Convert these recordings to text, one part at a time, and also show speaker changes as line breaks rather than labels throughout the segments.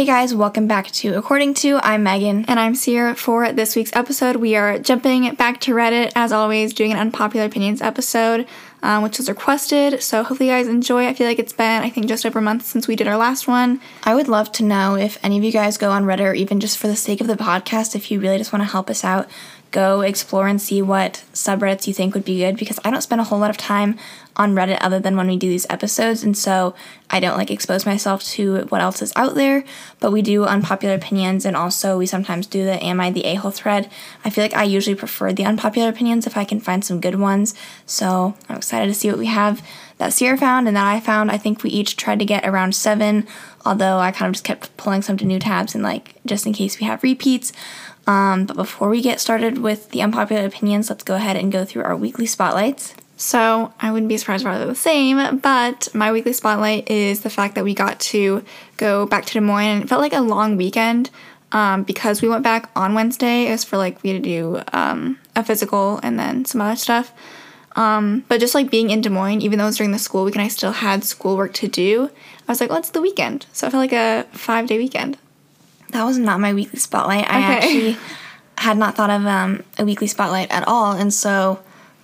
Hey guys, welcome back to According Two. I'm Megan.
And I'm Ciera. For this week's episode, we are jumping back to Reddit, as always, doing an unpopular opinions episode, um, which was requested. So hopefully you guys enjoy. I feel like it's been, I think, just over a month since we did our last one.
I would love to know if any of you guys go on Reddit or even just for the sake of the podcast, if you really just want to help us out, go explore and see what subreddits you think would be good because I don't spend a whole lot of time on Reddit other than when we do these episodes and so I don't like expose myself to what else is out there. But we do unpopular opinions and also we sometimes do the am I the a-hole thread? I feel like I usually prefer the unpopular opinions if I can find some good ones. So I'm excited to see what we have that Ciera found and that I found. I think we each tried to get around seven although I kind of just kept pulling some to new tabs and like just in case we have repeats um, but before we get started with the unpopular opinions, let's go ahead and go through our weekly spotlights.
So I wouldn't be surprised if they're the same, but my weekly spotlight is the fact that we got to go back to Des Moines and it felt like a long weekend um, because we went back on Wednesday. It was for like we had to do um, a physical and then some other stuff. Um, but just like being in Des Moines, even though it was during the school week and I still had schoolwork to do, I was like, well, it's the weekend. So I felt like a five day weekend.
That was not my weekly spotlight. I okay. actually had not thought of um, a weekly spotlight at all, and so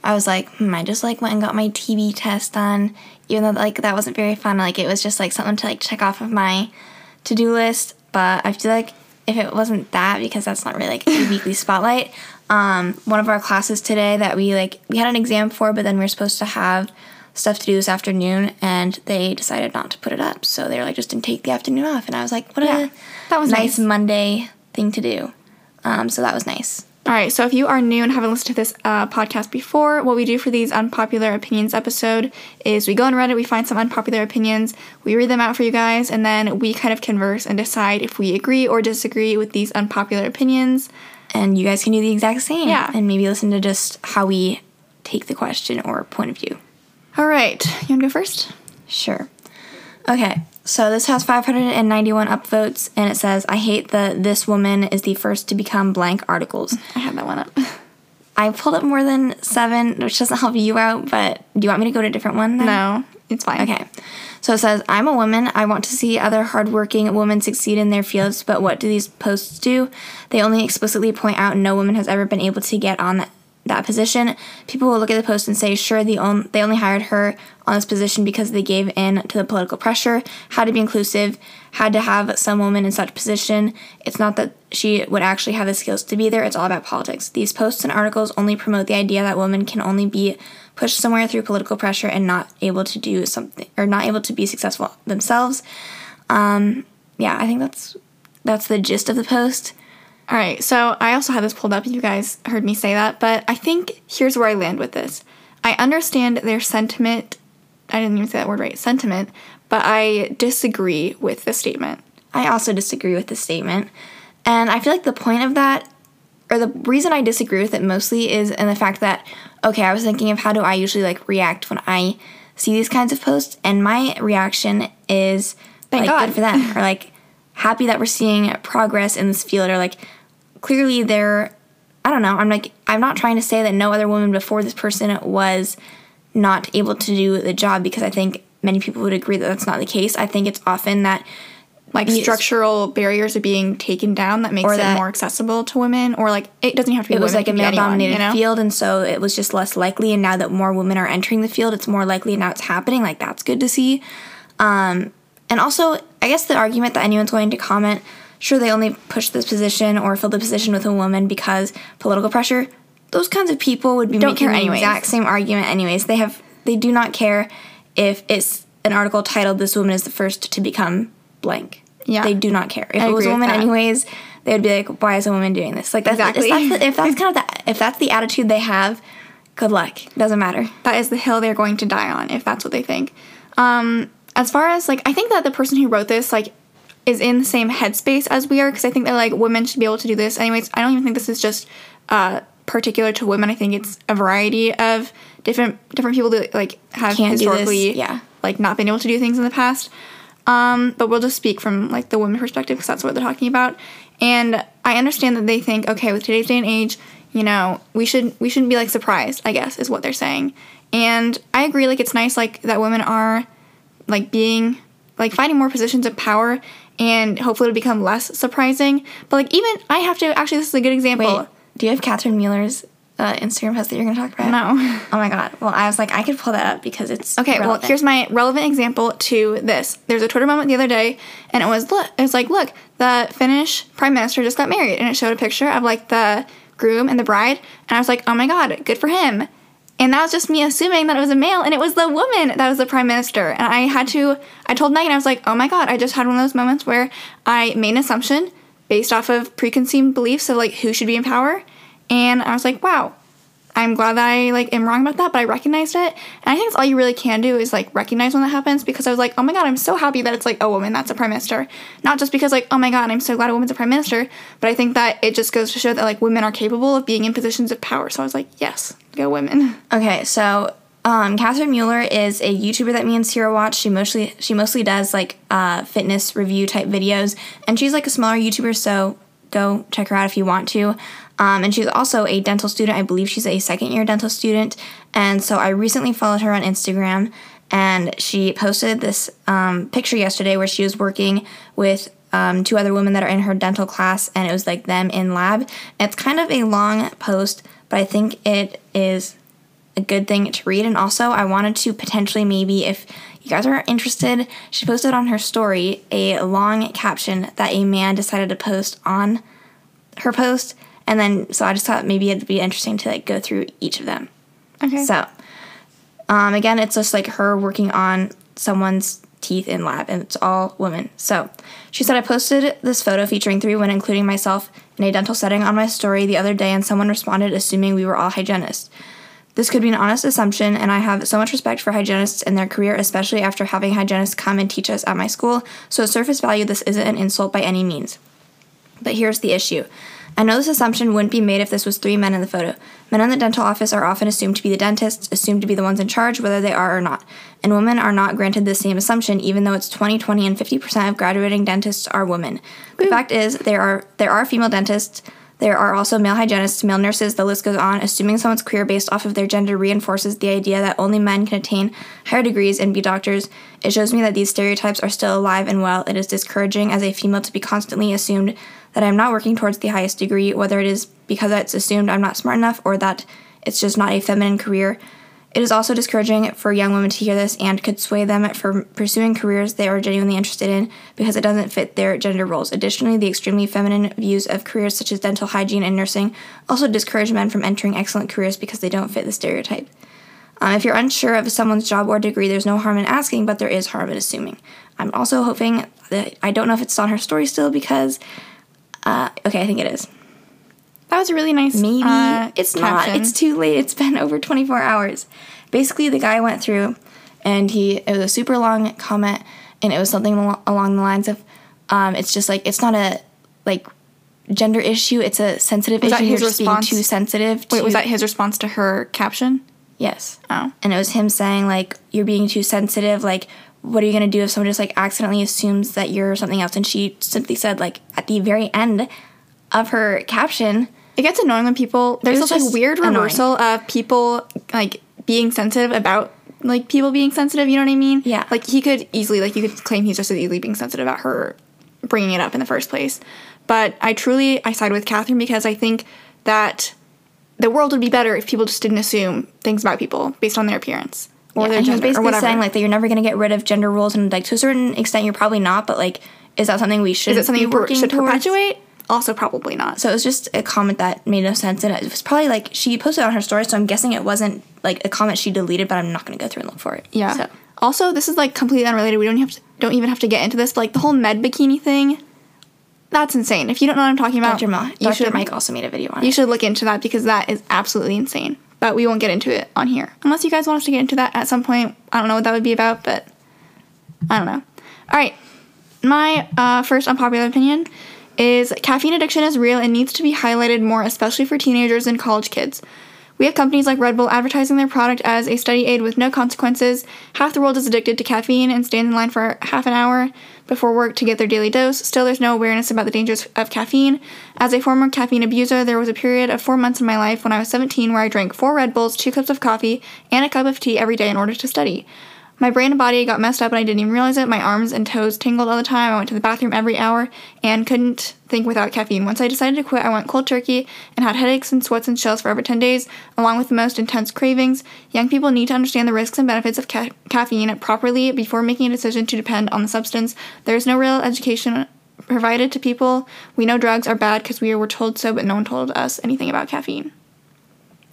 I was like, hmm, I just like went and got my TB test done, even though like that wasn't very fun. Like it was just like something to like check off of my to do list. But I feel like if it wasn't that, because that's not really like a weekly spotlight. Um, one of our classes today that we like we had an exam for, but then we are supposed to have stuff to do this afternoon, and they decided not to put it up. So they were like, just didn't take the afternoon off, and I was like, what yeah, a that was nice, nice. Monday thing to do. Um, so that was nice.
All right, so if you are new and haven't listened to this uh, podcast before, what we do for these unpopular opinions episode is we go on Reddit, we find some unpopular opinions, we read them out for you guys, and then we kind of converse and decide if we agree or disagree with these unpopular opinions.
And you guys can do the exact same.
Yeah.
And maybe listen to just how we take the question or point of view.
All right, you want to go first?
Sure. Okay, so this has 591 upvotes, and it says, I hate that this woman is the first to become blank articles.
I have that one up.
I pulled up more than seven, which doesn't help you out, but do you want me to go to a different one? Then?
No, it's fine.
Okay. So it says, I'm a woman. I want to see other hardworking women succeed in their fields, but what do these posts do? They only explicitly point out no woman has ever been able to get on that position, people will look at the post and say, sure, the on- they only hired her on this position because they gave in to the political pressure, had to be inclusive, had to have some woman in such position. It's not that she would actually have the skills to be there, it's all about politics. These posts and articles only promote the idea that women can only be pushed somewhere through political pressure and not able to do something, or not able to be successful themselves. Um, yeah, I think that's that's the gist of the post.
All right, so I also had this pulled up. You guys heard me say that, but I think here's where I land with this. I understand their sentiment. I didn't even say that word right, sentiment, but I disagree with the statement.
I also disagree with the statement. And I feel like the point of that, or the reason I disagree with it mostly, is in the fact that, okay, I was thinking of how do I usually like react when I see these kinds of posts, and my reaction is
Thank
like
God.
good for them, or like happy that we're seeing progress in this field, or like clearly they're I don't know. I'm like I'm not trying to say that no other woman before this person was not able to do the job because I think many people would agree that that's not the case. I think it's often that
like structural barriers are being taken down that makes that it more accessible to women or like it doesn't have to be
it was
women,
like a male dominated you know? field and so it was just less likely and now that more women are entering the field it's more likely and now it's happening like that's good to see um, and also i guess the argument that anyone's going to comment sure they only pushed this position or filled the position with a woman because political pressure those kinds of people would be
Don't
making
the
anyways. exact same argument anyways. They have they do not care if it's an article titled this woman is the first to become blank.
Yeah.
They do not care. If I it was a woman anyways they would be like why is a woman doing this? Like that's,
exactly.
if that's, the, if that's kind of the, if that's the attitude they have good luck. Doesn't matter.
That is the hill they're going to die on if that's what they think. Um as far as like i think that the person who wrote this like is in the same headspace as we are because I think that like women should be able to do this. Anyways, I don't even think this is just uh, particular to women. I think it's a variety of different different people that like have
Can't
historically
yeah
like not been able to do things in the past. Um, but we'll just speak from like the women perspective because that's what they're talking about. And I understand that they think, okay, with today's day and age, you know, we should we shouldn't be like surprised, I guess, is what they're saying. And I agree, like it's nice like that women are like being like finding more positions of power and hopefully it'll become less surprising. But like even I have to actually this is a good example.
Wait, do you have Catherine Mueller's uh, Instagram post that you're going to talk about?
No.
Oh my god. Well, I was like, I could pull that up because it's
Okay,
relevant.
well, here's my relevant example to this. There's a Twitter moment the other day, and it was look, it was like, look, the Finnish prime minister just got married, and it showed a picture of like the groom and the bride, and I was like, oh my god, good for him. And that was just me assuming that it was a male, and it was the woman that was the prime minister. And I had to, I told Megan, I was like, oh my god, I just had one of those moments where I made an assumption based off of preconceived beliefs of like who should be in power, and I was like, wow, I'm glad that I like am wrong about that, but I recognized it. And I think that's all you really can do is like recognize when that happens because I was like, oh my god, I'm so happy that it's like a woman that's a prime minister. Not just because like, oh my god, I'm so glad a woman's a prime minister, but I think that it just goes to show that like women are capable of being in positions of power. So I was like, yes, go women.
Okay, so um, Catherine Mueller is a YouTuber that me and Ciera watch. She mostly she mostly does like uh, fitness review type videos, and she's like a smaller YouTuber. So go check her out if you want to. Um, and she's also a dental student. I believe she's a second year dental student. And so I recently followed her on Instagram, and she posted this um, picture yesterday where she was working with um, two other women that are in her dental class, and it was like them in lab. It's kind of a long post, but I think it is a good thing to read. And also, I wanted to potentially maybe, if you guys are interested, she posted on her story a long caption that a man decided to post on her post. And then, so I just thought maybe it'd be interesting to like go through each of them.
Okay.
So, um, again, it's just like her working on someone's teeth in lab, and it's all women. So, she said, I posted this photo featuring three women, including myself, in a dental setting on my story the other day, and someone responded assuming we were all hygienists. This could be an honest assumption, and I have so much respect for hygienists and their career, especially after having hygienists come and teach us at my school. So, at surface value, this isn't an insult by any means. But here's the issue. I know this assumption wouldn't be made if this was three men in the photo. Men in the dental office are often assumed to be the dentists, assumed to be the ones in charge, whether they are or not. And women are not granted this same assumption, even though it's 2020 and 50% of graduating dentists are women. The fact is, there are there are female dentists. There are also male hygienists, male nurses, the list goes on. Assuming someone's career based off of their gender reinforces the idea that only men can attain higher degrees and be doctors. It shows me that these stereotypes are still alive and well. It is discouraging as a female to be constantly assumed that I'm not working towards the highest degree, whether it is because it's assumed I'm not smart enough or that it's just not a feminine career. It is also discouraging for young women to hear this and could sway them from pursuing careers they are genuinely interested in because it doesn't fit their gender roles. Additionally, the extremely feminine views of careers such as dental hygiene and nursing also discourage men from entering excellent careers because they don't fit the stereotype. Um, if you're unsure of someone's job or degree, there's no harm in asking, but there is harm in assuming. I'm also hoping that I don't know if it's on her story still because, uh, okay, I think it is.
That was a really nice.
Maybe
uh,
it's not. It's too late. It's been over 24 hours. Basically, the guy went through and he, it was a super long comment and it was something along the lines of, um, it's just like, it's not a, like, gender issue. It's a sensitive
Was
issue.
that
You're
his
being
response?
too sensitive. To,
Wait, was that his response to her caption?
Yes.
Oh.
And it was him saying, like, you're being too sensitive. Like, what are you going to do if someone just, like, accidentally assumes that you're something else? And she simply said, like, at the very end of her caption,
It gets annoying when people there's this like weird
annoying.
reversal of people like being sensitive about like people being sensitive. You know what I mean?
Yeah.
Like he could easily like you could claim he's just as easily being sensitive about her bringing it up in the first place. But I truly I side with Catherine because I think that the world would be better if people just didn't assume things about people based on their appearance or their
he was
gender or
basically
whatever.
saying, like, that you're never going to get rid of gender roles. And, like, to a certain extent, you're probably not. But, like, is that something we should
Is it something you
working
should
towards?
perpetuate? Also, probably not.
So it was just a comment that made no sense, and it was probably like she posted on her story, so I'm guessing it wasn't like a comment she deleted, but I'm not going to go through and look for it.
Yeah.
So
Also, this is like completely unrelated. We don't have to, don't even have to get into this, but like the whole med bikini thing, that's insane. If you don't know what I'm talking about,
Dr. Ma-
you
Dr.
should
Mike also made a video on
you
it.
should look into that because that is absolutely insane. But we won't get into it on here unless you guys want us to get into that at some point. I don't know what that would be about, but I don't know. All right, my uh, first unpopular opinion is caffeine addiction is real and needs to be highlighted more, especially for teenagers and college kids. We have companies like Red Bull advertising their product as a study aid with no consequences. Half the world is addicted to caffeine and stands in line for half an hour before work to get their daily dose. Still, there's no awareness about the dangers of caffeine. As a former caffeine abuser, there was a period of four months in my life when I was 17 where I drank four Red Bulls, two cups of coffee, and a cup of tea every day in order to study. My brain and body got messed up and I didn't even realize it. My arms and toes tingled all the time. I went to the bathroom every hour and couldn't think without caffeine. Once I decided to quit, I went cold turkey and had headaches and sweats and chills for over 10 days, along with the most intense cravings. Young people need to understand the risks and benefits of ca- caffeine properly before making a decision to depend on the substance. There is no real education provided to people. We know drugs are bad because we were told so, but no one told us anything about caffeine.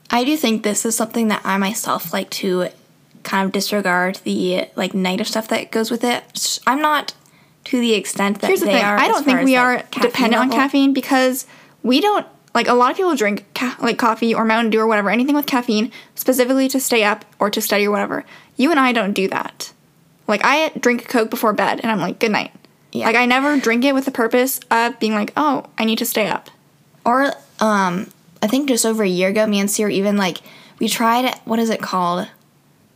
I do think this is something that I myself like to kind of disregard the like negative stuff that goes with it. I'm not to the extent that
Here's the
they
thing.
are.
I don't think we
as,
are
like, caffeine
dependent on caffeine because we don't like a lot of people drink ca- like coffee or Mountain Dew or whatever, anything with caffeine specifically to stay up or to study or whatever. You and I don't do that. Like I drink Coke before bed and I'm like, good night.
Yeah.
Like I never drink it with the purpose of being like, oh, I need to stay up.
Or um, I think just over a year ago, me and Ciera even like we tried. What is it called?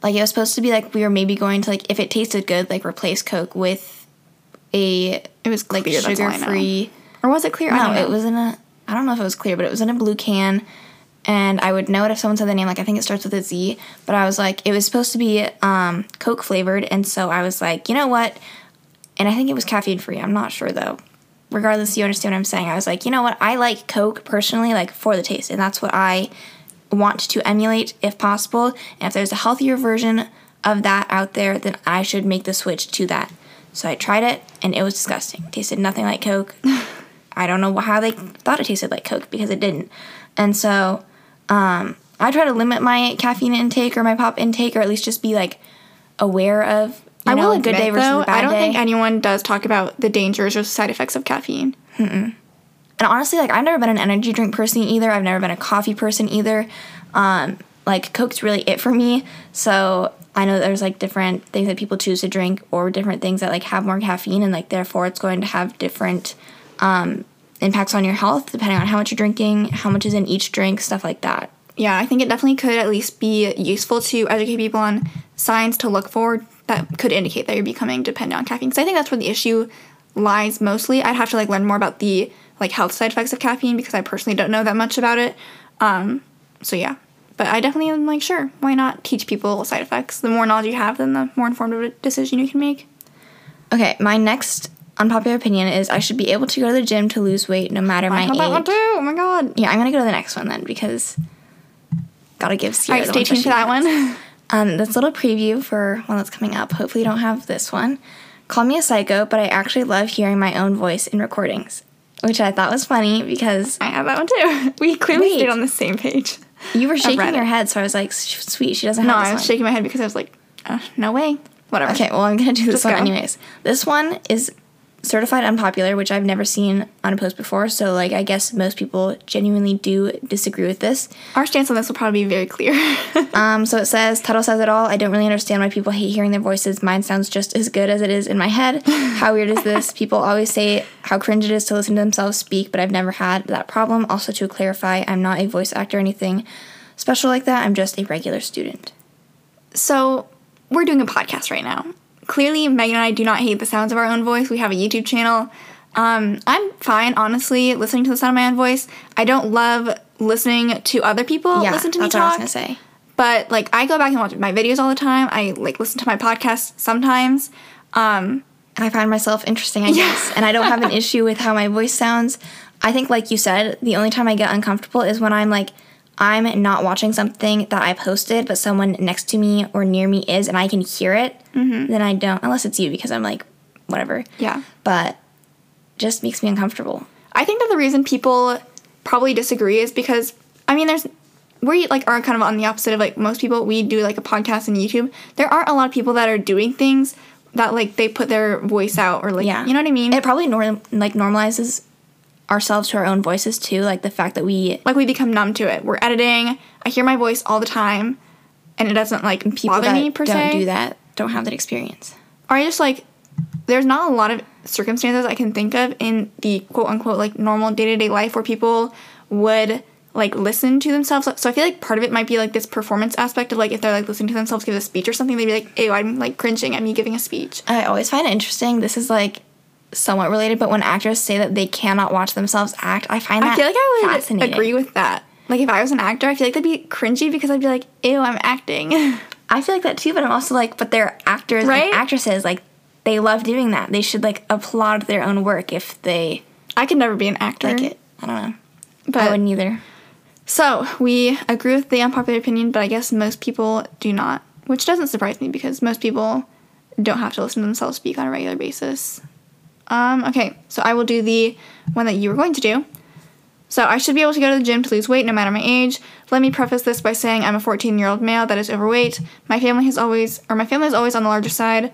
Like it was supposed to be like we were maybe going to like if it tasted good, like replace Coke with a
It was
like sugar free.
Or was it clear? I
No,
don't know.
it was in a. I don't know if it was clear, but it was in a blue can, and I would know it if someone said the name. Like I think it starts with a Z, but I was like, it was supposed to be um, Coke flavored, and so I was like, you know what? And I think it was caffeine free. I'm not sure though. Regardless, you understand what I'm saying. I was like, you know what? I like Coke personally, like for the taste, and that's what I want to emulate if possible. And if there's a healthier version of that out there, then I should make the switch to that. So I tried it, and it was disgusting. It tasted nothing like Coke. I don't know how they thought it tasted like Coke because it didn't. And so um, I try to limit my caffeine intake or my pop intake, or at least just be like aware of you
I
know,
will
a good
admit,
day versus
though,
a bad
I don't
day.
think anyone does talk about the dangers or side effects of caffeine.
And honestly, like I've never been an energy drink person either. I've never been a coffee person either. Um, like Coke's really it for me. So I know there's like different things that people choose to drink or different things that like have more caffeine and like therefore it's going to have different um, impacts on your health depending on how much you're drinking, how much is in each drink, stuff like that.
Yeah, I think it definitely could at least be useful to educate people on signs to look for that could indicate that you're becoming dependent on caffeine. Because I think that's where the issue lies mostly. I'd have to like learn more about the like health side effects of caffeine because I personally don't know that much about it. Um, so yeah, but I definitely am like sure why not teach people side effects. The more knowledge you have, then the more informed of a decision you can make.
Okay, my next unpopular opinion is I should be able to go to the gym to lose weight no matter my
I had that one
age.
too. Oh my god.
Yeah, I'm gonna go to the next one then because gotta give
All
Ciera.
right,
the
stay tuned for that one.
Um, this little preview for one that's coming up. Hopefully, you don't have this one. Call me a psycho, but I actually love hearing my own voice in recordings, which I thought was funny because
I have that one too. We clearly
Wait.
stayed on the same page.
you were shaking your head, so I was like, "Sweet, she doesn't
No,
have
I was
one."
shaking my head because I was like, uh, no way. Whatever.
Okay, well, I'm gonna do this
Just
one
go.
anyways. This one is certified unpopular, which I've never seen on a post before. So, like, I guess most people genuinely do disagree with this.
Our stance on this will probably be very clear.
Um, so it says, Tuttle says it all. I don't really understand why people hate hearing their voices. Mine sounds just as good as it is in my head. How weird is this? People always say how cringe it is to listen to themselves speak, but I've never had that problem. Also, to clarify, I'm not a voice actor or anything special like that. I'm just a regular student.
so, we're doing a podcast right now. Clearly, Megan and I do not hate the sounds of our own voice. We have a YouTube channel. Um, I'm fine, honestly, listening to the sound of my own voice. I don't love listening to other people
Yeah,
listen to me
that's what I was
talk.
gonna say.
But like, I go back and watch my videos all the time. I like listen to my podcast sometimes. Um,
And I find myself interesting, I guess. And I don't have an issue with how my voice sounds. I think, like you said, the only time I get uncomfortable is when I'm like, I'm not watching something that I posted, but someone next to me or near me is, and I can hear it. Mm-hmm. Then I don't, unless it's you, because I'm like, whatever.
yeah.
But just makes me uncomfortable.
I think that the reason people probably disagree is because I mean, there's we like are kind of on the opposite of like most people. We do like a podcast and YouTube. There aren't a lot of people that are doing things that like they put their voice out or like
Yeah.
you know what I mean.
It probably norm- like normalizes ourselves to our own voices too. Like the fact that we
like we become numb to it. We're editing. I hear my voice all the time, and it doesn't like
people
bother
that
me per
don't
se.
do that don't have that experience.
Or I just like there's not a lot of circumstances I can think of in the quote unquote like normal day to day life where people would like listen to themselves. So I feel like part of it might be like this performance aspect of like if they're like listening to themselves give a speech or something, they'd be like, "Ew, I'm like cringing at me giving a speech."
I always find it interesting. This is like somewhat related, but when actors say that they cannot watch themselves act, I find that
I feel like I would
fascinating.
agree with that. Like if I was an actor, I feel like that'd be cringy because I'd be like, "Ew, I'm acting."
I feel like that too, but I'm also like, but they're actors
Right?
and actresses. Like, they love doing that. They should like applaud their own work if they
I could never be an actor.
like it. I don't know.
But
I wouldn't either.
So we agree with the unpopular opinion, but I guess most people do not, which doesn't surprise me because most people don't have to listen to themselves speak on a regular basis. Um, okay, so I will do the one that you were going to do. So I should be able to go to the gym to lose weight no matter my age. Let me preface this by saying I'm a 14 year old male that is overweight. My family has always, or my family is always on the larger side.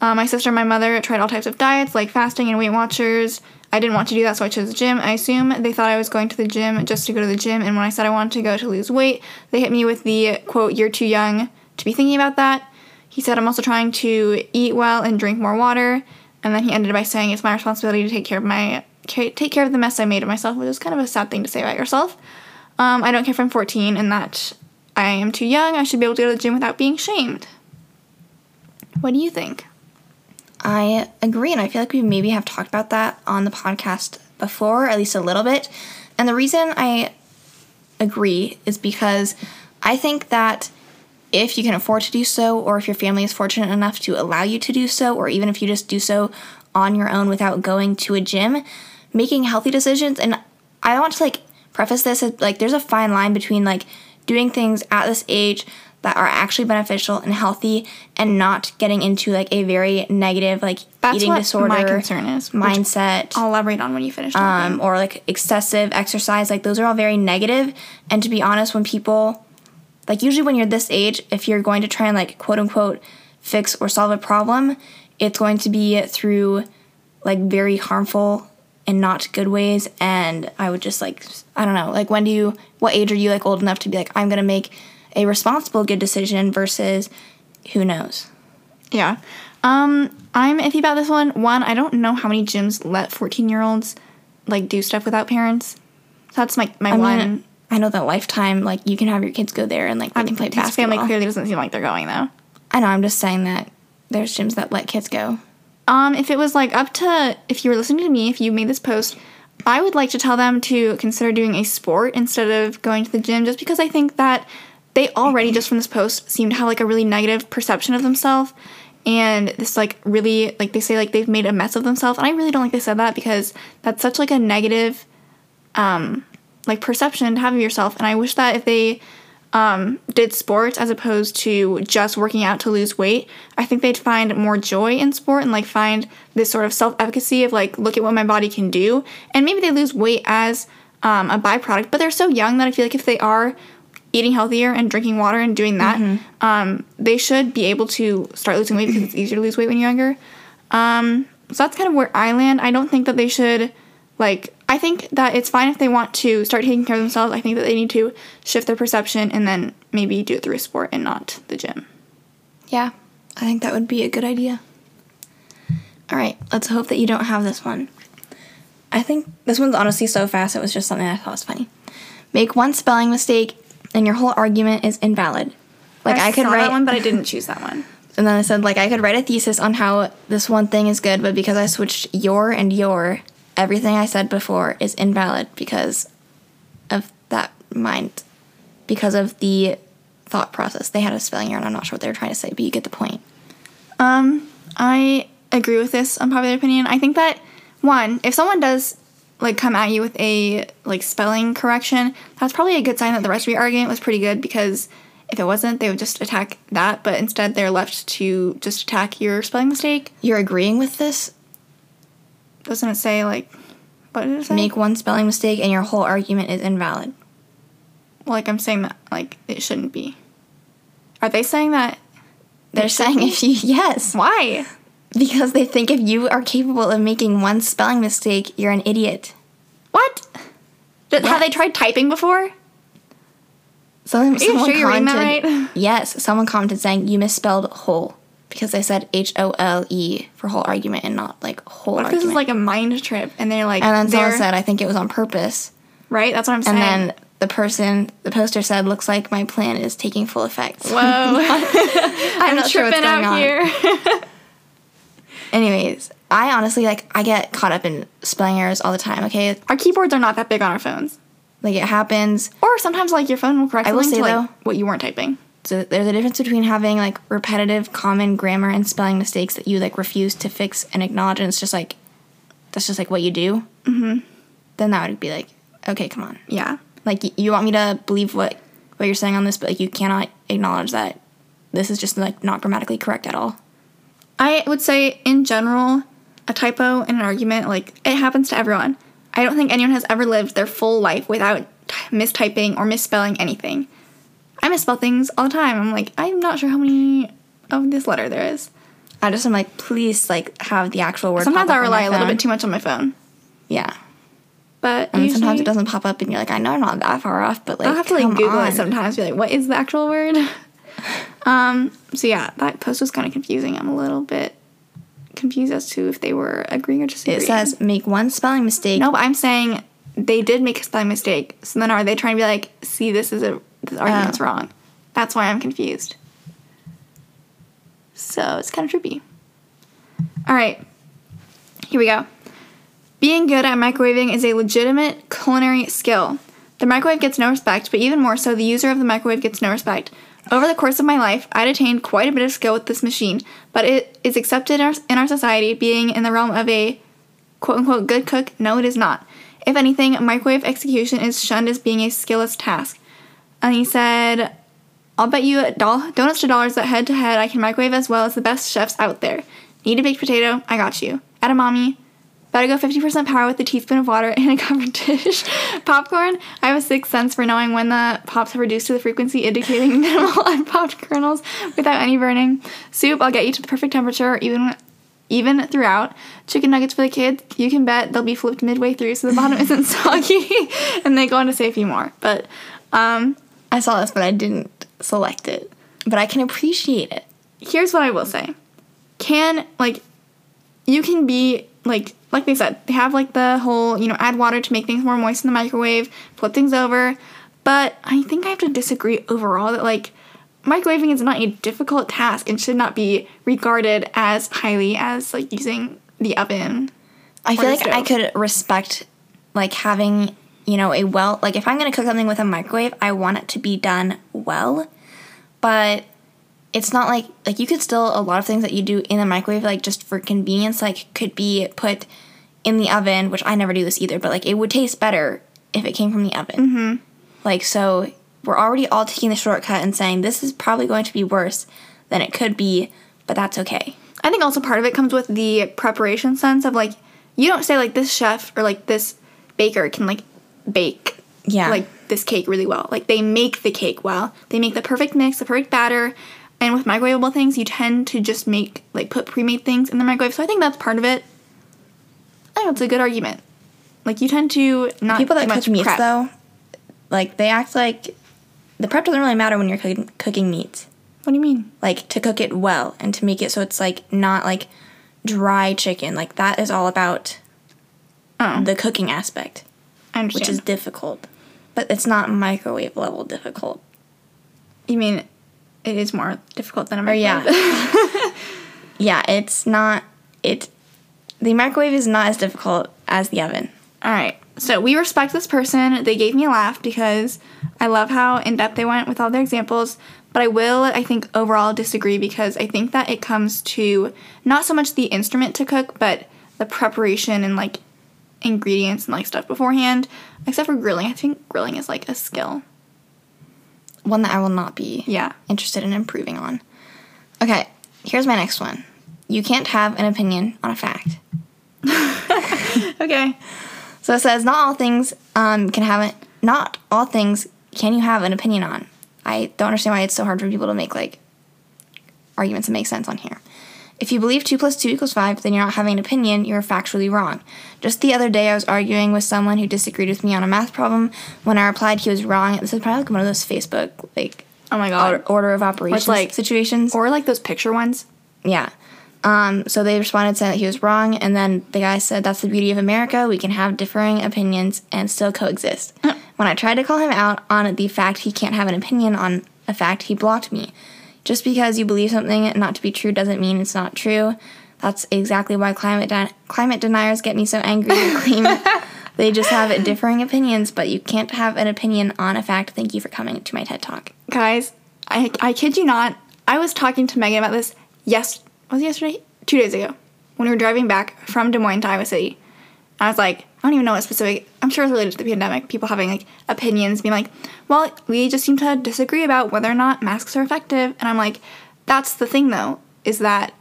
Uh, my sister and my mother tried all types of diets like fasting and Weight Watchers. I didn't want to do that, so I chose the gym. I assume they thought I was going to the gym just to go to the gym, and when I said I wanted to go to lose weight, they hit me with the quote, You're too young to be thinking about that. He said I'm also trying to eat well and drink more water, and then he ended by saying it's my responsibility to take care of my take care of the mess I made of myself, which is kind of a sad thing to say about yourself. Um, I don't care if I'm 14 and that I am too young. I should be able to go to the gym without being shamed. What do you think?
I agree, and I feel like we maybe have talked about that on the podcast before, at least a little bit. And the reason I agree is because I think that if you can afford to do so, or if your family is fortunate enough to allow you to do so, or even if you just do so on your own without going to a gym, making healthy decisions. And I want to like preface this as like there's a fine line between like doing things at this age that are actually beneficial and healthy and not getting into like a very negative like
That's
eating disorder
my concern is,
mindset
I'll elaborate on when you finish talking.
um, or like excessive exercise like those are all very negative and to be honest when people like usually when you're this age if you're going to try and like quote unquote fix or solve a problem it's going to be through like very harmful and not good ways and i would just like i don't know like when do you what age are you like old enough to be like i'm gonna make a responsible good decision versus who knows
Yeah. Um, I'm iffy about this one. One, I don't know how many gyms let 14 year olds like do stuff without parents. So That's my my
i
one.
mean i know that lifetime like you can have your kids go there and like they can play
His
basketball
family clearly doesn't seem like they're going though.
I know, I'm just saying that there's gyms that let kids go.
Um, if it was like up to if you were listening to me, if you made this post, I would like to tell them to consider doing a sport instead of going to the gym, just because I think that they already just from this post seem to have like a really negative perception of themselves and this like really like they say like they've made a mess of themselves and i really don't like they said that because that's such like a negative um like perception to have of yourself and i wish that if they um, did sports as opposed to just working out to lose weight, I think they'd find more joy in sport and like find this sort of self efficacy of like, look at what my body can do. And maybe they lose weight as um, a byproduct, but they're so young that I feel like if they are eating healthier and drinking water and doing that, um, they should be able to start losing weight because it's easier to lose weight when you're younger. Um, so that's kind of where I land. I don't think that they should like I think that it's fine if they want to start taking care of themselves. I think that they need to shift their perception and then maybe do it through sport and not the gym.
Yeah, I think that would be a good idea. All right, let's hope that you don't have this one. I think this one's honestly so fast, it was just something I thought was funny. Make one spelling mistake and your whole argument is invalid. Like I, could
saw
write
that one, but I didn't choose that one.
and then I said like I could write a thesis on how this one thing is good, but because I switched your and your, everything I said before is invalid because of that mind, because of the thought process. They had a spelling error, and I'm not sure what they were trying to say, but you get the point.
Um, I agree with this unpopular opinion. I think that one, if someone does like come at you with a like spelling correction, that's probably a good sign that the rest of your argument was pretty good because if it wasn't, they would just attack that, but instead they're left to just attack your spelling mistake.
You're agreeing with this?
Doesn't it say like what did it say?
Make one spelling mistake, and your whole argument is invalid.
like I'm saying that like it shouldn't be. Are they saying that?
They're saying if you yes,
Why?
because they think if you are capable of making one spelling mistake, you're an idiot.
What? Did,
Yeah.
Have they tried typing before?
So
you sure you're reading that right?
Yes, someone commented saying you misspelled whole because I said H O L E for whole argument and not like whole
What if this is like a mind trip and they're like
and then someone
they're-
said I think it was on purpose.
right? That's what I'm saying.
And then the person, the poster said, looks like my plan is taking full effect.
Whoa. I'm,
not sure what's
tripping out
going on.
here.
Anyways, I honestly like I get caught up in spelling errors all the time. Okay,
our keyboards are not that big on our phones.
like it happens.
Or sometimes like your phone will correct
I will
something
say,
to like
though-
what you weren't typing.
So there's a difference between having like repetitive, common grammar and spelling mistakes that you like refuse to fix and acknowledge, and it's just like that's just like what you do. Mm-hmm. Then that would be like, okay, come on.
Yeah.
Like y- you want me to believe what what you're saying on this, but like you cannot acknowledge that this is just like not grammatically correct at all.
I would say in general, a typo in an argument, like it happens to everyone. I don't think anyone has ever lived their full life without t- mistyping or misspelling anything. I misspell things all the time. I'm like, I'm not sure how many of this letter there is.
I just am like, please like have the actual word.
Sometimes I rely a little bit too much on my phone.
Yeah,
But
and
usually,
sometimes it doesn't pop up, and you're like, I know I'm not that far off, but like
I'll have to like Google
on.
it sometimes. Be like, what is the actual word? um. So yeah, that post was kind of confusing. I'm a little bit confused as to if they were agreeing or disagreeing.
It says make one spelling mistake.
no, but I'm saying they did make a spelling mistake. So then are they trying to be like, see, this is a this argument's
Oh.
wrong? That's why I'm confused. So it's kind of trippy. All right, here we go. Being good at microwaving is a legitimate culinary skill. The microwave gets no respect, but even more so, the user of the microwave gets no respect. Over the course of my life, I'd attained quite a bit of skill with this machine, but it is accepted in our, in our society being in the realm of a quote unquote good cook. No, it is not. If anything, microwave execution is shunned as being a skillless task. And he said, I'll bet you donuts to dollars that head to head I can microwave as well as the best chefs out there. Need a baked potato? I got you. Edamame? Better go 50% power with a teaspoon of water in a covered dish. Popcorn? I have a sixth sense for knowing when the pops have reduced to the frequency indicating minimal unpopped kernels without any burning. Soup? I'll get you to the perfect temperature even even throughout. Chicken nuggets for the kids? You can bet they'll be flipped midway through so the bottom isn't soggy. and they go on to say a few more. But um,
I saw this, but I didn't select it. But I can appreciate it.
here's what I will say. Can like you can be like like they said, they have like the whole, you know, add water to make things more moist in the microwave, flip things over. But I think I have to disagree overall that like microwaving is not a difficult task and should not be regarded as highly as like using the oven.
I feel like I could respect like having, you know, a well like if I'm gonna cook something with a microwave, I want it to be done well. But it's not like like you could still a lot of things that you do in the microwave, like just for convenience, like could be put in the oven, which I never do this either, but like it would taste better if it came from the oven. Mm-hmm. Like so we're already all taking the shortcut and saying this is probably going to be worse than it could be, but that's okay.
I think also part of it comes with the preparation sense of like you don't say like this chef or like this baker can like bake
Yeah.
like this cake really well. Like they make the cake well. They make the perfect mix, the perfect batter. And with microwavable things, you tend to just make like put pre-made things in the microwave. So I think that's part of it. I think it's a good argument. Like you tend to not
people that cook meats
prep.
though, like they act like the prep doesn't really matter when you're cooking, cooking meats.
What do you mean?
Like to cook it well and to make it so it's like not like dry chicken. Like that is all about
Oh,
the cooking aspect. Which is difficult. But it's not microwave level difficult.
you mean it is more difficult than a
Or
microwave?
yeah. yeah, it's not it the microwave is not as difficult as the oven.
All right. So we respect this person. They gave me a laugh because I love how in depth they went with all their examples. But I will, I think, overall disagree because I think that it comes to not so much the instrument to cook, but the preparation and like ingredients and like stuff beforehand. Except for grilling. I think grilling is like a skill.
One that I will not be
Yeah.
interested in improving on. Okay, here's my next one. You can't have an opinion on a fact.
Okay.
So it says not all things um, can have it. Not all things can you have an opinion on. I don't understand why it's so hard for people to make like arguments that make sense on here. If you believe two plus two equals five, then you're not having an opinion. You're factually wrong. Just the other day, I was arguing with someone who disagreed with me on a math problem. When I replied he was wrong, this is probably like one of those Facebook like
Oh my god.
order of operations
like-
situations.
Or like those picture ones.
Yeah. Um, so they responded saying that he was wrong, and then the guy said, "That's the beauty of America. We can have differing opinions and still coexist." When I tried to call him out on the fact he can't have an opinion on a fact, he blocked me. Just because you believe something not to be true doesn't mean it's not true. That's exactly why climate de- climate deniers get me so angry and claim they just have differing opinions, but you can't have an opinion on a fact. Thank you for coming to my TED Talk.
Guys, I, I kid you not. I was talking to Megan about this yes was it yesterday? Two days ago. When we were driving back from Des Moines to Iowa City. I was like, I don't even know what specific I'm sure it's related to the pandemic, people having like opinions, being like, Well, we just seem to disagree about whether or not masks are effective. And I'm like, that's the thing though, is that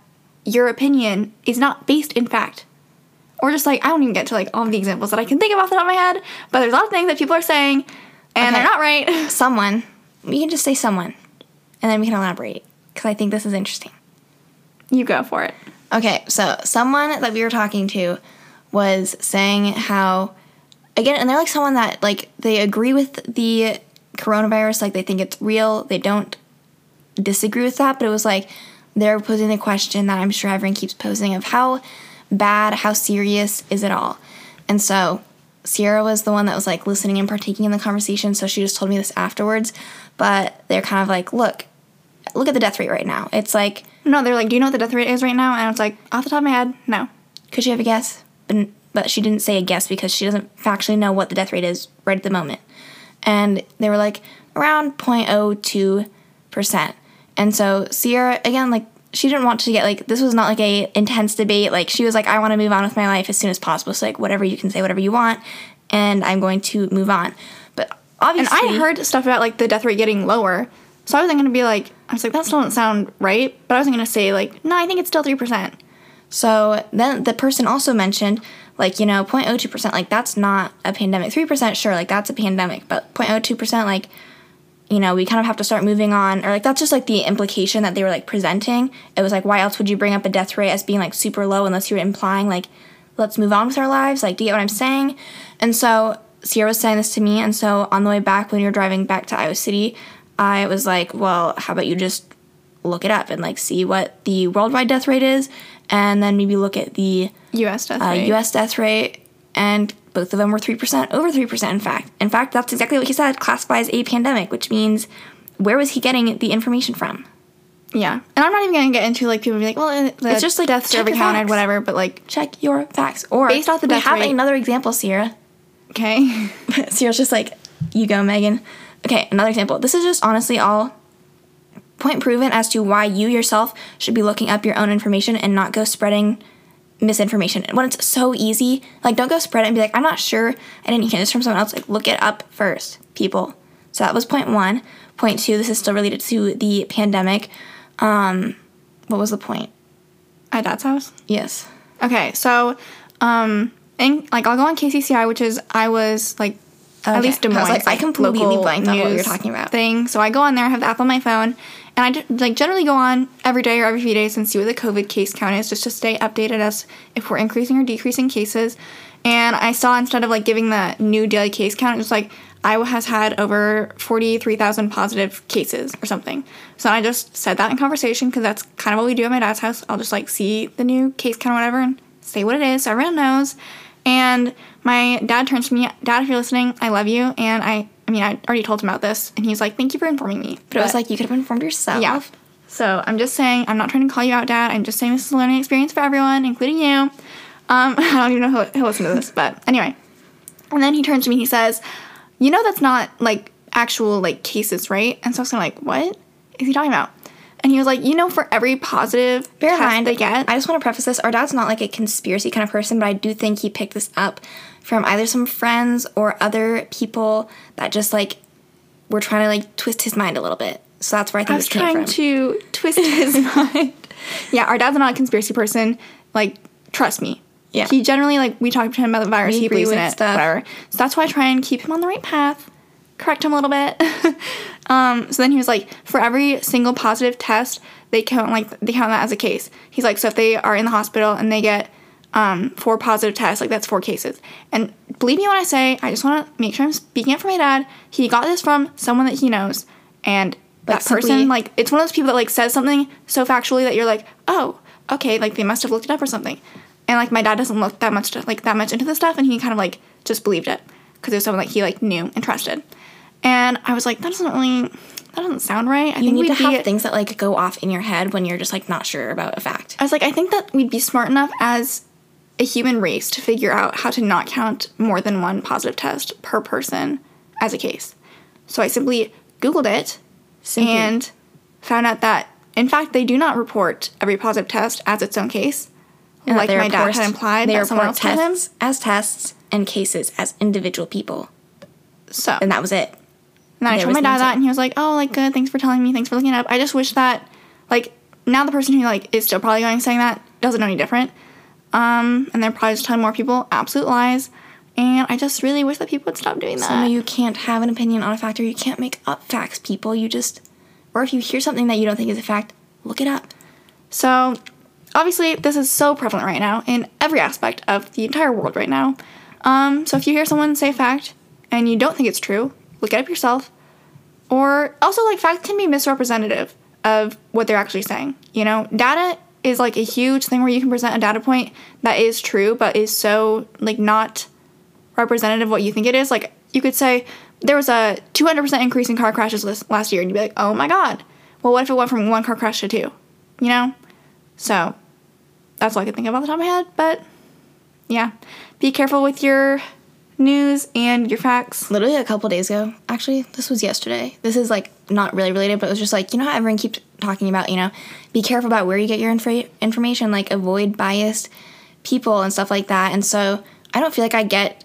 your opinion is not based in fact. Or just like I don't even get to like all the examples that I can think of off the top of my head, but there's a lot of things that people are saying and
Okay.
they're not right.
Someone, we can just say someone, and then we can elaborate because I think this is interesting.
you go for it.
Okay, so someone that we were talking to was saying how again, and they're like someone that like they agree with the coronavirus, like they think it's real. They don't disagree with that, but it was like they're posing the question that I'm sure everyone keeps posing of how bad, how serious is it all? And so Ciera was the one that was like listening and partaking in the conversation, so she just told me this afterwards. But they're kind of like, look, look at the death rate right now. It's like
No, they're like, do you know what the death rate is right now? And I was like, off the top of my head, no.
Could you have a guess? But, but she didn't say a guess because she doesn't factually know what the death rate is right at the moment. And they were like around 0.02%. And so Ciera, again, like, she didn't want to get like this was not like a intense debate like she was like i want to move on with my life as soon as possible so like whatever you can say whatever you want and i'm going to move on but obviously, And
I heard stuff about like the death rate getting lower. So I wasn't gonna be like, I was like, that still doesn't sound right. But I wasn't gonna say like, no, I think it's still three percent.
So then the person also mentioned, like, you know, 0.02%, like, that's not a pandemic. 3%, sure, like, that's a pandemic. But 0.02%, like, you know, we kind of have to start moving on. Or, like, that's just, like, the implication that they were, like, presenting. It was like, why else would you bring up a death rate as being, like, super low unless you were implying, like, let's move on with our lives? Like, do you get what I'm saying? And so Ciera was saying this to me. And so on the way back, when were driving back to Iowa City, I was like, well, how about you just look it up and, like, see what the worldwide death rate is? And then maybe look at the
US death
uh,
rate.
U.S. death rate, and both of them were three percent, over three percent. In fact, in fact, that's exactly what he said. Classifies a pandemic, which means where was he getting the information from?
Yeah. And I'm not even gonna get into like people be like, well, uh,
It's just, like,
are
your
counted, whatever. But like,
Check your facts. Or
Based off the death
we
death
have
rate.
another example, Ciera.
okay,
Ciera's just like, you go, Megan. Okay, another example. This is just honestly all point proven as to why you yourself should be looking up your own information and not go spreading misinformation. And when it's so easy, like don't go spread it and be like, I'm not sure. I didn't hear this from someone else. Like look it up first, people. So that was point one. Point two, this is still related to the pandemic. Um, what was the point?
at dad's house.
Yes.
Okay, so, um, and like I'll go on KCCI, which is I was like
Okay.
at least Des
I was
Moines.
like, I completely blanked on what we were talking about.
Thing. So I go on there, I have the app on my phone, and I like generally go on every day or every few days and see what the COVID case count is, just to stay updated as if we're increasing or decreasing cases. And I saw instead of like giving the new daily case count, was like Iowa has had over 43,000 positive cases or something. So I just said that in conversation because that's kind of what we do at my dad's house. I'll just like see the new case count or whatever and say what it is so everyone knows. And my dad turns to me, Dad, if you're listening, I love you. And I, I mean, I already told him about this, and he's like, Thank you for informing me.
But it was like you could have informed yourself.
Yeah. So I'm just saying, I'm not trying to call you out, Dad. I'm just saying this is a learning experience for everyone, including you. Um, I don't even know who'll, who'll listen to this, but anyway. And then he turns to me, he says, You know, that's not like actual like cases, right? And so I was kind of like, What is he talking about? And he was like, You know, for every positive
Bear in
test
mind,
they get,
I just want to preface this. Our dad's not like a conspiracy kind of person, but I do think he picked this up from either some friends or other people that just like were trying to like twist his mind a little bit. So that's where I think
I was
this came
trying
from.
to twist his mind. Yeah, our dad's not a conspiracy person. Like, trust me.
Yeah.
He generally like we talked to him about the virus.
We
he believes in it.
stuff.
Whatever. So that's why I try and keep him on the right path. Correct him a little bit. um, so then he was like, for every single positive test, they count like they count that as a case. He's like, so if they are in the hospital and they get um, four positive tests, like that's four cases. And believe me when I say, I just want to make sure I'm speaking up for my dad. He got this from someone that he knows, and
Like,
that person
simply-
like it's one of those people that like says something so factually that you're like, oh, okay, like they must have looked it up or something. And like my dad doesn't look that much like that much into this stuff, and he kind of like just believed it. because it was someone that he like knew and trusted. And I was like, that doesn't really, that doesn't sound right. I
You
think
need to
be,
have things that like go off in your head when you're just like not sure about a fact.
I was like, I think that we'd be smart enough as a human race to figure out how to not count more than one positive test per person as a case. So I simply Googled it
Simply.
and found out that, in fact, they do not report every positive test as its own case.
And
like my dad had implied
they
that someone
report
else told him.
tests as tests and cases as individual people,
So
and that was it.
And then I told my dad that, and he was like, "Oh, like good. Thanks for telling me. Thanks for looking it up. I just wish that, like, now the person who like is still probably going saying that doesn't know any different. Um, and they're probably just telling more people absolute lies. And I just really wish that people would stop doing that.
Of you can't have an opinion on a fact, or you can't make up facts, people. You just, or if you hear something that you don't think is a fact, look it up.
So, obviously, this is so prevalent right now in every aspect of the entire world right now. Um, so, if you hear someone say a fact and you don't think it's true, look it up yourself. Or also, like, facts can be misrepresentative of what they're actually saying. You know, data is like a huge thing where you can present a data point that is true but is so, like, not representative of what you think it is. Like, you could say there was a 200% increase in car crashes this last year, and you'd be like, oh my god. Well, what if it went from one car crash to two? You know? So, that's all I could think of off the top of my head, but yeah. Be careful with your news and your facts.
Literally a couple days ago, actually, this was yesterday. This is like not really related, but it was just like, you know how everyone keeps talking about, you know, be careful about where you get your inf- information, like avoid biased people and stuff like that. And so I don't feel like I get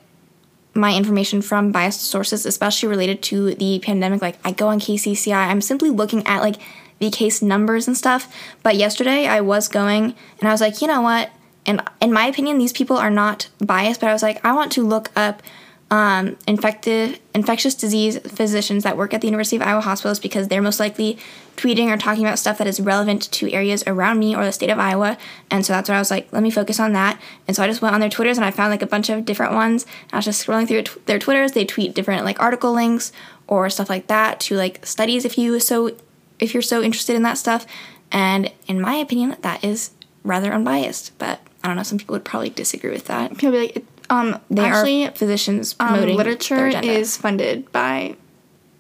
my information from biased sources, especially related to the pandemic. Like I go on KCCI, I'm simply looking at like the case numbers and stuff. But yesterday I was going and I was like, you know what? And in my opinion, these people are not biased, but I was like, I want to look up um, infected, infectious disease physicians that work at the University of Iowa hospitals because they're most likely tweeting or talking about stuff that is relevant to areas around me or the state of Iowa. And so that's what I was like, let me focus on that. And so I just went on their Twitters and I found like a bunch of different ones. I was just scrolling through their Twitters. They tweet different like article links or stuff like that to like studies if you so if you're so interested in that stuff. And in my opinion, that is rather unbiased. But I don't know, some people would probably disagree with that.
People be like, um,
They
actually,
are physicians
um,
promoting their
literature is funded by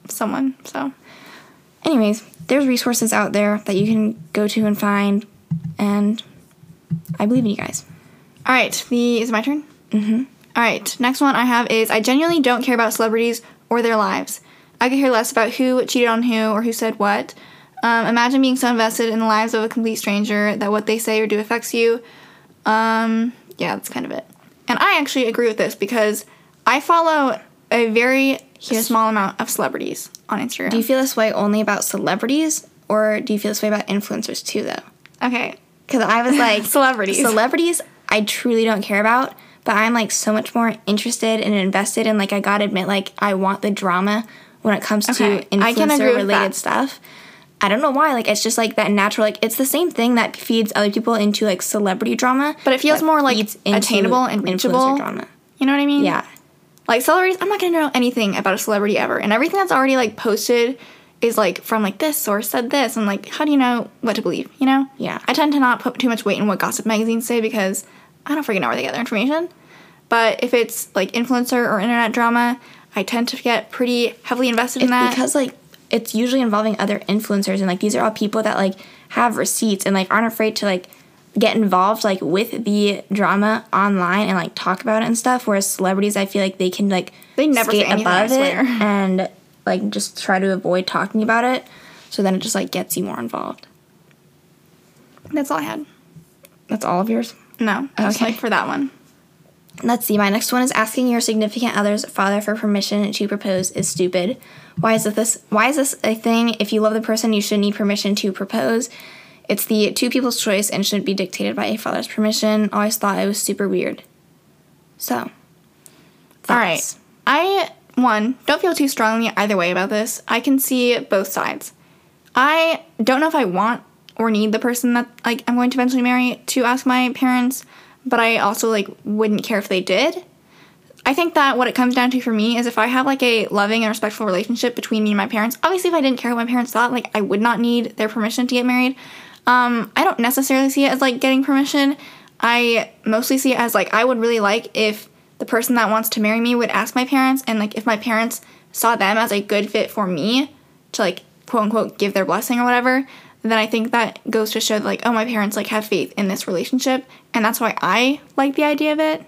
someone. So,
anyways, there's resources out there that you can go to and find, and I believe in you guys.
all right, the is it my turn. Mm-hmm. All right, next one I have is I genuinely don't care about celebrities or their lives. I could care less about who cheated on who or who said what. Um, imagine being so invested in the lives of a complete stranger that what they say or do affects you. Um, yeah, that's kind of it. And I actually agree with this because I follow a very small amount of celebrities on Instagram.
Do you feel this way only about celebrities, or do you feel this way about influencers too, though?
okay,
Because I was like,
Celebrities.
Celebrities, I truly don't care about, but I'm like so much more interested and invested, and like I gotta admit, like I want the drama when it comes
Okay,
to
I can agree
influencer related stuff. I don't know why. Like it's just like that natural. Like it's the same thing that feeds other people into like celebrity drama,
But it feels more, like,
into
attainable and reachable.
drama.
you know what I mean?
Yeah,
Like celebrities, I'm not gonna know anything about a celebrity ever, and everything that's already like posted is like from like this source said this, and like how do you know what to believe? You know?
Yeah.
I tend to not put too much weight in what gossip magazines say because I don't freaking know where they get their information. But if it's like influencer or internet drama, I tend to get pretty heavily invested in
it's
that.
because like it's usually involving other influencers, and like these are all people that like have receipts and like aren't afraid to like get involved like with the drama online and like talk about it and stuff. Whereas celebrities, I feel like they can like
They never
skate above it and like just try to avoid talking about it. So then it just like gets you more involved.
that's all I had.
That's all of yours.
No, just
Okay.
like for that one.
Let's see. My next one is asking your significant other's father for permission to propose is stupid. Why is this? Why is this a thing? If you love the person, you should need permission to propose. It's the two people's choice and shouldn't be dictated by a father's permission. Always thought it was super weird. So,
All right. I one don't feel too strongly either way about this. I can see both sides. I don't know if I want or need the person that like I'm going to eventually marry to ask my parents, but I also like wouldn't care if they did. I think that what it comes down to for me is if I have like a loving and respectful relationship between me and my parents. Obviously, if I didn't care what my parents thought, like I would not need their permission to get married. Um, I don't necessarily see it as like getting permission. I mostly see it as like I would really like if the person that wants to marry me would ask my parents, and like if my parents saw them as a good fit for me to like quote unquote give their blessing or whatever, then I think that goes to show like oh my parents like have faith in this relationship, and that's why I like the idea of it.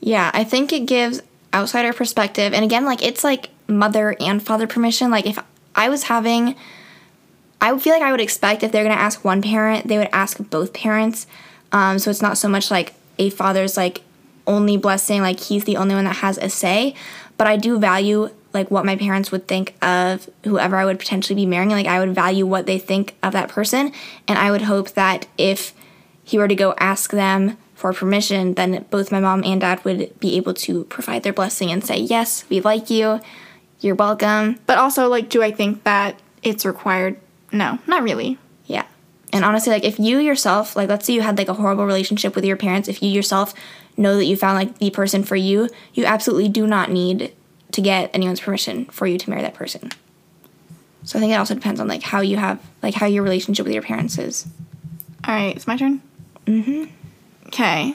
Yeah, I think it gives outsider perspective. And again, like it's like mother and father permission. Like if I was having I feel like I would expect if they're gonna ask one parent, they would ask both parents. Um, so it's not so much like a father's like only blessing, like he's the only one that has a say. But I do value like what my parents would think of whoever I would potentially be marrying. Like I would value what they think of that person, and I would hope that if he were to go ask them for permission, then both my mom and dad would be able to provide their blessing and say, Yes, we like you, you're welcome.
But also, like, do I think that it's required? No, not really.
Yeah. And honestly, like, if you yourself, like, let's say you had like a horrible relationship with your parents, if you yourself know that you found like the person for you, you absolutely do not need to get anyone's permission for you to marry that person. So I think it also depends on like how you have like how your relationship with your parents is.
All right, it's my turn. Mm-hmm. Okay.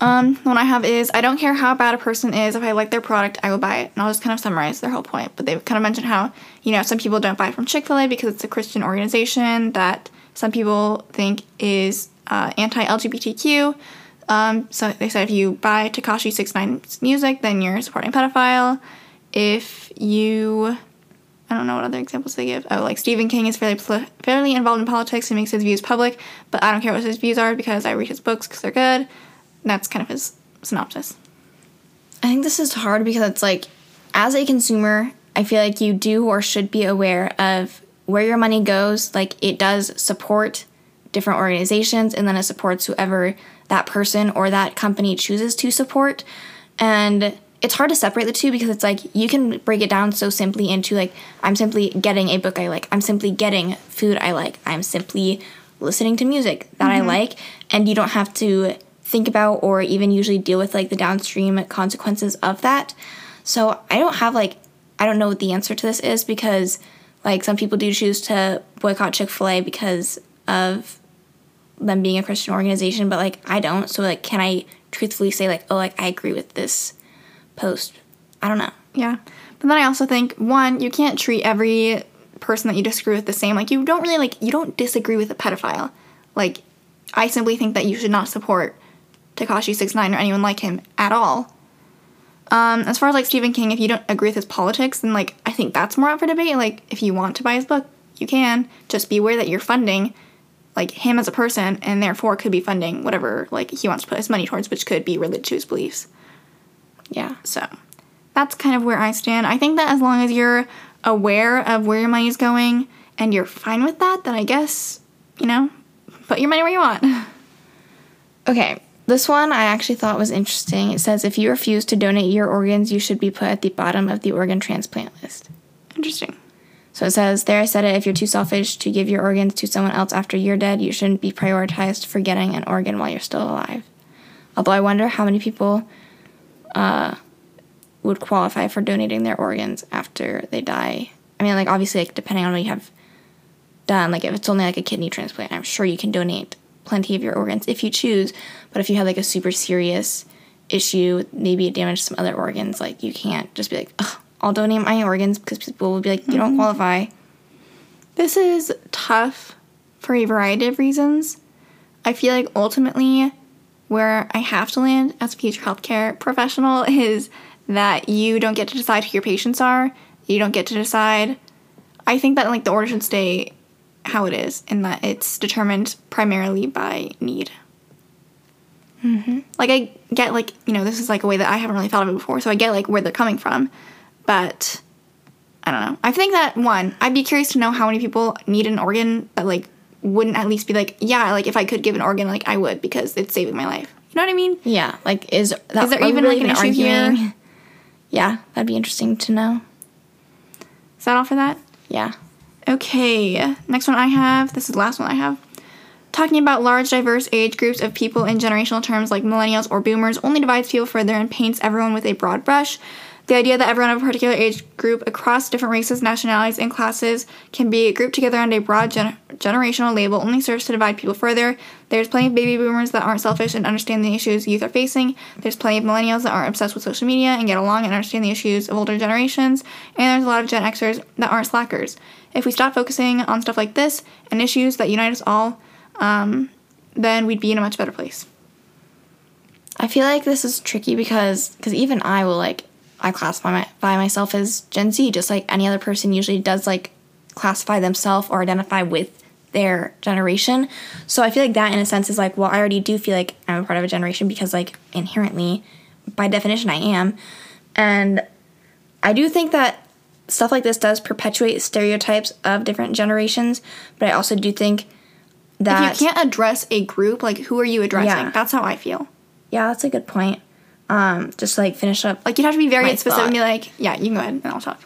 Um, the one I have is I don't care how bad a person is. If I like their product, I will buy it. And I'll just kind of summarize their whole point. But they've kind of mentioned how you know some people don't buy from Chick Fil A because it's a Christian organization that some people think is uh, anti-LGBTQ. Um, so they said if you buy Tekashi Six Nine's music, then you're supporting pedophile. If you I don't know what other examples they give. Oh, like Stephen King is fairly fairly involved in politics and makes his views public, but I don't care what his views are because I read his books because they're good. And That's kind of his synopsis.
I think this is hard because it's like, as a consumer, I feel like you do or should be aware of where your money goes. Like it does support different organizations, and then it supports whoever that person or that company chooses to support. And it's hard to separate the two because it's like you can break it down so simply into like I'm simply getting a book I like. I'm simply getting food I like. I'm simply listening to music that mm-hmm. I like and you don't have to think about or even usually deal with like the downstream consequences of that. So I don't have like I don't know what the answer to this is because like some people do choose to boycott Chick-fil-A because of them being a Christian organization, but like I don't. So like can I truthfully say like oh like I agree with this post. I don't know.
Yeah. But then I also think one, you can't treat every person that you disagree with the same. Like you don't really like you don't disagree with a pedophile. Like I simply think that you should not support Tekashi Six Nine or anyone like him at all. Um, as far as like Stephen King, if you don't agree with his politics, then like I think that's more up for debate. Like if you want to buy his book, you can. Just be aware that you're funding like him as a person and therefore could be funding whatever like he wants to put his money towards, which could be religious beliefs yeah, so that's kind of where I stand. I think that as long as you're aware of where your money is going and you're fine with that, then I guess, you know, put your money where you want.
Okay, this one I actually thought was interesting. It says if you refuse to donate your organs, you should be put at the bottom of the organ transplant list.
Interesting.
So it says, there I said it, if you're too selfish to give your organs to someone else after you're dead, you shouldn't be prioritized for getting an organ while you're still alive. Although I wonder how many people uh, would qualify for donating their organs after they die. I mean, like obviously, like depending on what you have done, like if it's only like a kidney transplant, I'm sure you can donate plenty of your organs if you choose. But if you have like a super serious issue, maybe it damaged some other organs, like you can't just be like, I'll donate my organs because people will be like, you don't mm-hmm. qualify.
This is tough for a variety of reasons. I feel like ultimately where I have to land as a future healthcare professional is that you don't get to decide who your patients are. You don't get to decide. I think that like the order should stay how it is, and that it's determined primarily by need. Mm-hmm. Like I get like you know this is like a way that I haven't really thought of it before, so I get like where they're coming from, but I don't know. I think that one, I'd be curious to know how many people need an organ that like wouldn't at least be like, yeah, like if I could give an organ, like I would because it's saving my life. You know what I mean?
Yeah. Like, is that, is there even really like an issue arguing? here? Yeah, that'd be interesting to know.
Is that all for that?
Yeah.
Okay. Next one I have. This is the last one I have. Talking about large, diverse age groups of people in generational terms like millennials or boomers only divides people further and paints everyone with a broad brush. The idea that everyone of a particular age group across different races, nationalities, and classes can be grouped together under a broad gen- generational label only serves to divide people further. There's plenty of baby boomers that aren't selfish and understand the issues youth are facing. There's plenty of millennials that aren't obsessed with social media and get along and understand the issues of older generations. And there's a lot of Gen Xers that aren't slackers. If we stop focusing on stuff like this and issues that unite us all, um, then we'd be in a much better place.
I feel like this is tricky because because even I will like I classify my, by myself as Gen Z, just like any other person usually does like classify themselves or identify with their generation. So I feel like that in a sense is like, well, I already do feel like I'm a part of a generation because like inherently, by definition, I am. And I do think that stuff like this does perpetuate stereotypes of different generations, but I also do think that
If you can't address a group, like who are you addressing?
Yeah.
That's how I feel.
yeah, that's a good point. Um, just like finish up
Like you'd have to be very
My
specific and be like, yeah, you can go ahead and I'll talk.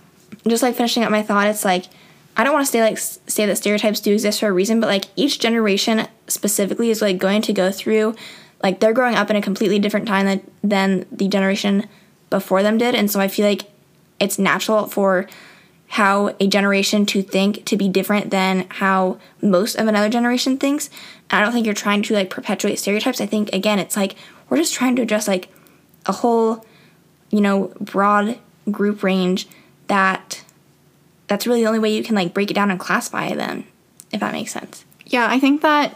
just like finishing up my thought, it's like I don't want to say like say that stereotypes do exist for a reason, but like each generation specifically is like going to go through like they're growing up in a completely different time than, than the generation before them did, and so I feel like it's natural for how a generation to think to be different than how most of another generation thinks. And I don't think you're trying to like perpetuate stereotypes. I think again, it's like we're just trying to address like a whole, you know, broad group range that that's really the only way you can like break it down and classify them, if that makes sense.
Yeah, I think that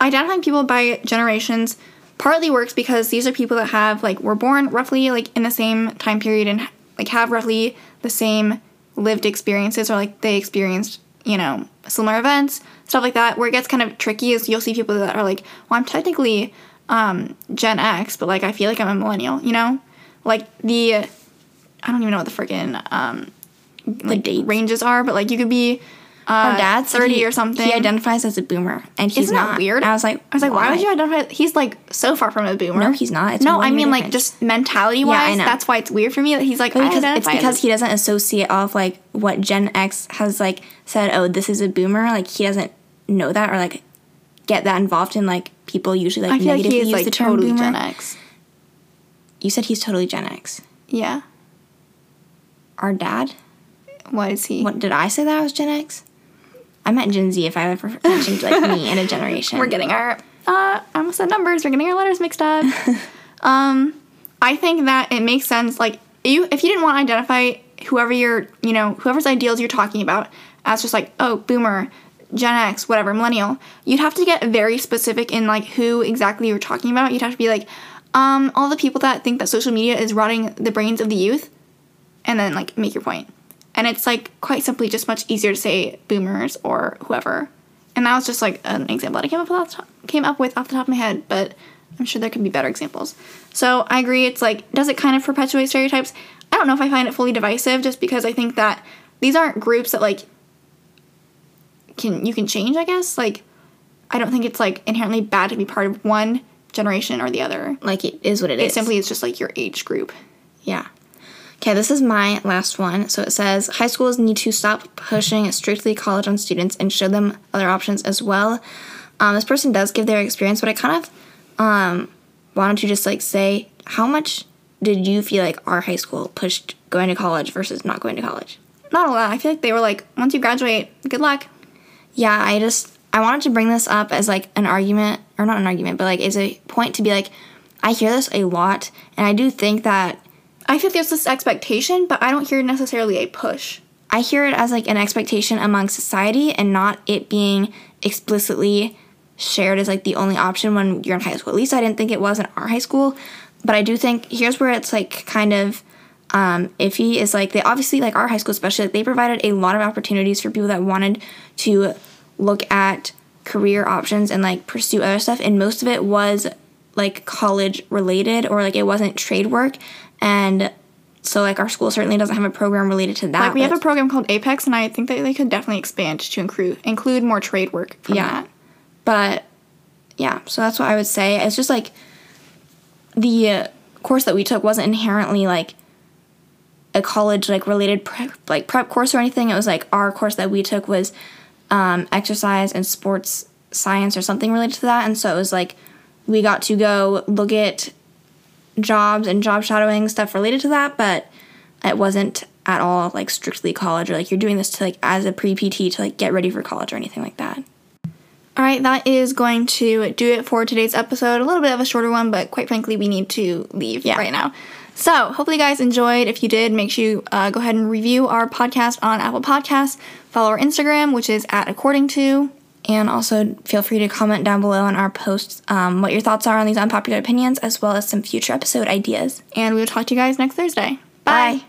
identifying people by generations partly works because these are people that have like were born roughly like in the same time period and like have roughly the same lived experiences or like they experienced you know similar events stuff like that where it gets kind of tricky is you'll see people that are like well i'm technically um, gen x but like i feel like i'm a millennial you know like the i don't even know what the freaking um, like
dates.
ranges are but like you could be uh,
Our dad said
30
he-
or something
He identifies as a boomer, and he's
isn't
not
weird?
I was like,
I was like, why, would you identify? He's like so far from a boomer.
No, he's not. It's
no, I mean like just mentality wise.
Yeah, I know.
That's why it's weird for me that he's like. I
because it's because he doesn't associate off like what Gen X has like said. Oh, this is a boomer. Like he doesn't know that or like get that involved in like people usually like
I feel like
negatively
he
use
like
the term
totally
boomer.
Gen X.
You said he's totally Gen X.
Yeah.
Our dad.
What is he?
What did I say that I was Gen X? I meant Gen Z if I ever mentioned like me in a generation.
We're getting our. Uh, I almost said numbers. We're getting our letters mixed up. um, I think that it makes sense. Like you, if you didn't want to identify whoever you're, you know, whoever's ideals you're talking about as just like, oh, boomer, Gen X, whatever, millennial, you'd have to get very specific in like who exactly you're talking about. You'd have to be like, um, all the people that think that social media is rotting the brains of the youth, and then like make your point. And it's like quite simply just much easier to say boomers or whoever. And that was just like an example that I came up with off the top, came up with off the top of my head, but I'm sure there could be better examples. So I agree. It's like does it kind of perpetuate stereotypes? I don't know if I find it fully divisive, just because I think that these aren't groups that like can you can change. I guess like I don't think it's like inherently bad to be part of one generation or the other.
like it is what it
It
is.
simply is just like your age group.
Yeah. Okay, this is my last one. So it says high schools need to stop pushing strictly college on students and show them other options as well. Um, this person does give their experience, but I kind of um, wanted to just like say how much did you feel like our high school pushed going to college versus not going to college?
Not a lot. I feel like they were like, once you graduate, good luck.
Yeah, I just I wanted to bring this up as like an argument or not an argument, but like as a point to be like I hear this a lot and I do think that
I feel there's this expectation, but I don't hear necessarily a push.
I hear it as like an expectation among society and not it being explicitly shared as like the only option when you're in high school. At least I didn't think it was in our high school, but I do think here's where it's like kind of um, iffy is like they obviously like our high school especially like they provided a lot of opportunities for people that wanted to look at career options and like pursue other stuff and most of it was like college related or like it wasn't trade work and so like our school certainly doesn't have a program related to that
Like we have a program called Apex, and I think that they could definitely expand to include include more trade work. From
Yeah.
that.
But yeah, so that's what I would say. It's just like the course that we took wasn't inherently like a college like related prep, like prep course or anything. It was like our course that we took was um, exercise and sports science or something related to that. And so it was like we got to go look at jobs and job shadowing stuff related to that, but it wasn't at all like strictly college or like you're doing this to like as a pre PT to like get ready for college or anything like that.
All right, that is going to do it for today's episode. A little bit of a shorter one, but quite frankly, we need to leave
Yeah.
right now. So, hopefully, you guys enjoyed. If you did, make sure you uh, go ahead and review our podcast on Apple Podcasts. Follow our Instagram, which is at According Two.
And also feel free to comment down below on our posts um, what your thoughts are on these unpopular opinions as well as some future episode ideas.
And we will talk to you guys next Thursday.
Bye.